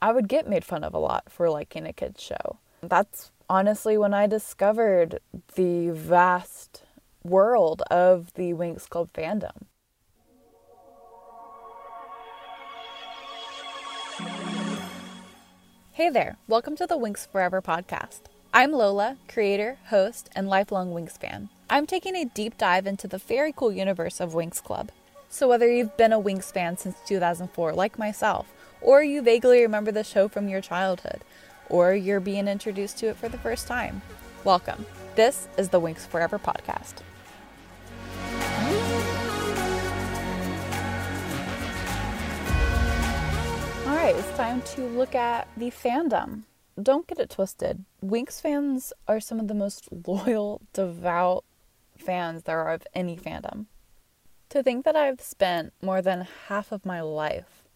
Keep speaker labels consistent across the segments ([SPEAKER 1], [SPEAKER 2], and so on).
[SPEAKER 1] I would get made fun of a lot for liking a kids show. That's honestly when I discovered the vast world of the Winx Club fandom. Hey there, welcome to the Winx Forever podcast. I'm Lola, creator, host, and lifelong Winx fan. I'm taking a deep dive into the very cool universe of Winx Club. So, whether you've been a Winx fan since 2004, like myself, or you vaguely remember the show from your childhood, or you're being introduced to it for the first time. Welcome. This is the Winx Forever podcast. All right, it's time to look at the fandom. Don't get it twisted. Winx fans are some of the most loyal, devout fans there are of any fandom. To think that I've spent more than half of my life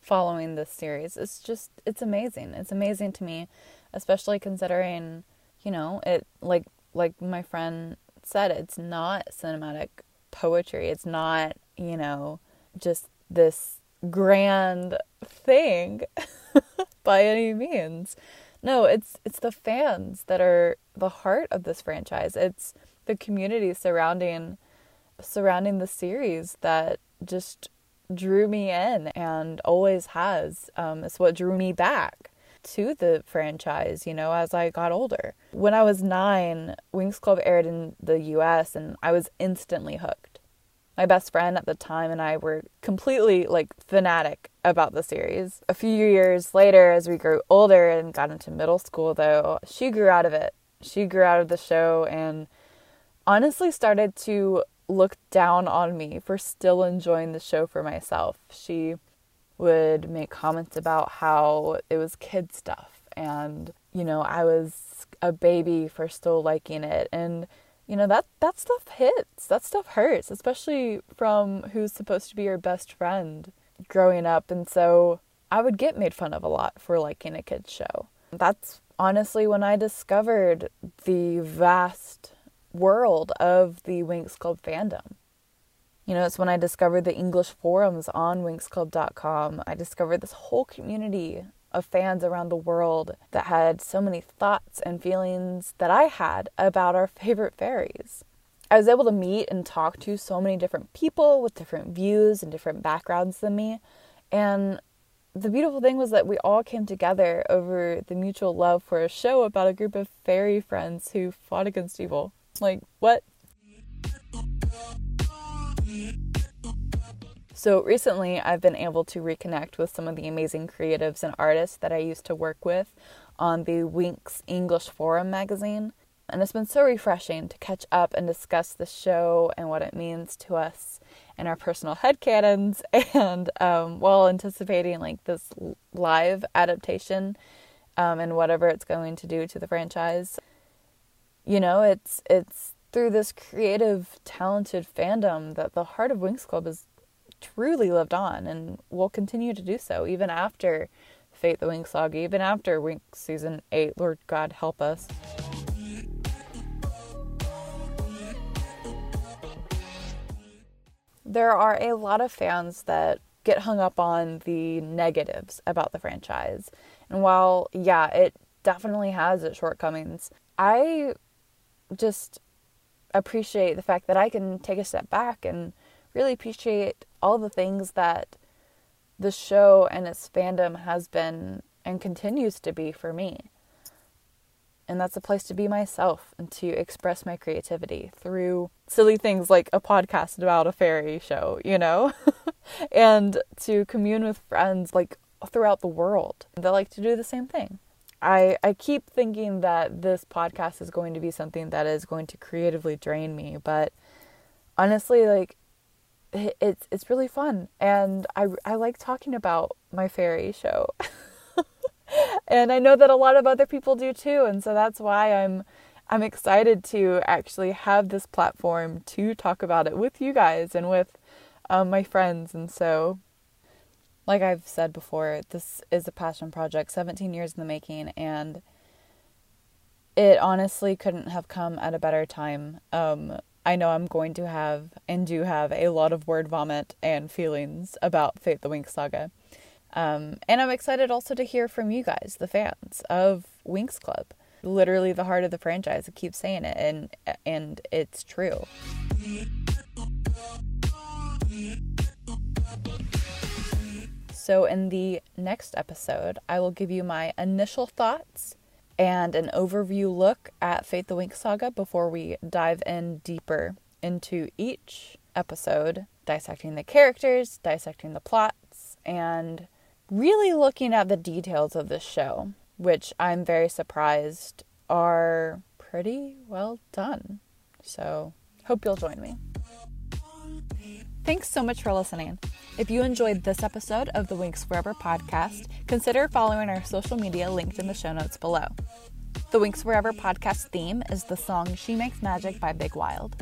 [SPEAKER 1] following this series. It's just it's amazing. It's amazing to me, especially considering, you know, it like like my friend said, it's not cinematic poetry. It's not, you know, just this grand thing by any means. No, it's it's the fans that are the heart of this franchise. It's the community surrounding surrounding the series that just drew me in and always has. Um, it's what drew me back to the franchise, you know, as I got older. When I was nine, Winx Club aired in the US and I was instantly hooked. My best friend at the time and I were completely like fanatic about the series. A few years later, as we grew older and got into middle school, though, she grew out of it. She grew out of the show and honestly started to looked down on me for still enjoying the show for myself. She would make comments about how it was kid stuff and you know I was a baby for still liking it. And you know that that stuff hits. That stuff hurts especially from who's supposed to be your best friend growing up. And so I would get made fun of a lot for liking a kids show. That's honestly when I discovered the vast world of the Winx Club fandom. You know, it's when I discovered the English forums on winxclub.com. I discovered this whole community of fans around the world that had so many thoughts and feelings that I had about our favorite fairies. I was able to meet and talk to so many different people with different views and different backgrounds than me. And the beautiful thing was that we all came together over the mutual love for a show about a group of fairy friends who fought against evil. Like, what? So recently, I've been able to reconnect with some of the amazing creatives and artists that I used to work with on the Winx English Forum magazine. And it's been so refreshing to catch up and discuss the show and what it means to us and our personal headcanons, and um, while anticipating like this live adaptation um, and whatever it's going to do to the franchise you know, it's it's through this creative, talented fandom that the heart of Winx Club has truly lived on and will continue to do so even after Fate the Winx Saga, even after Winx season eight. Lord God help us. There are a lot of fans that get hung up on the negatives about the franchise. And while, yeah, it definitely has its shortcomings, I just appreciate the fact that I can take a step back and really appreciate all the things that the show and its fandom has been and continues to be for me. And that's a place to be myself and to express my creativity through silly things like a podcast about a fairy show, you know? and to commune with friends like throughout the world that like to do the same thing. I I keep thinking that this podcast is going to be something that is going to creatively drain me, but honestly, like it's it's really fun, and I I like talking about my fairy show, and I know that a lot of other people do too, and so that's why I'm I'm excited to actually have this platform to talk about it with you guys and with um, my friends, and so like I've said before, this is a passion project, 17 years in the making, and it honestly couldn't have come at a better time. Um, I know I'm going to have and do have a lot of word vomit and feelings about Fate the Winx Saga. Um, and I'm excited also to hear from you guys, the fans of Winx Club. Literally the heart of the franchise. I keep saying it, and and it's true. So, in the next episode, I will give you my initial thoughts and an overview look at Fate the Winx saga before we dive in deeper into each episode, dissecting the characters, dissecting the plots, and really looking at the details of this show, which I'm very surprised are pretty well done. So, hope you'll join me. Thanks so much for listening. If you enjoyed this episode of the Winx Forever podcast, consider following our social media linked in the show notes below. The Winx Forever podcast theme is the song She Makes Magic by Big Wild.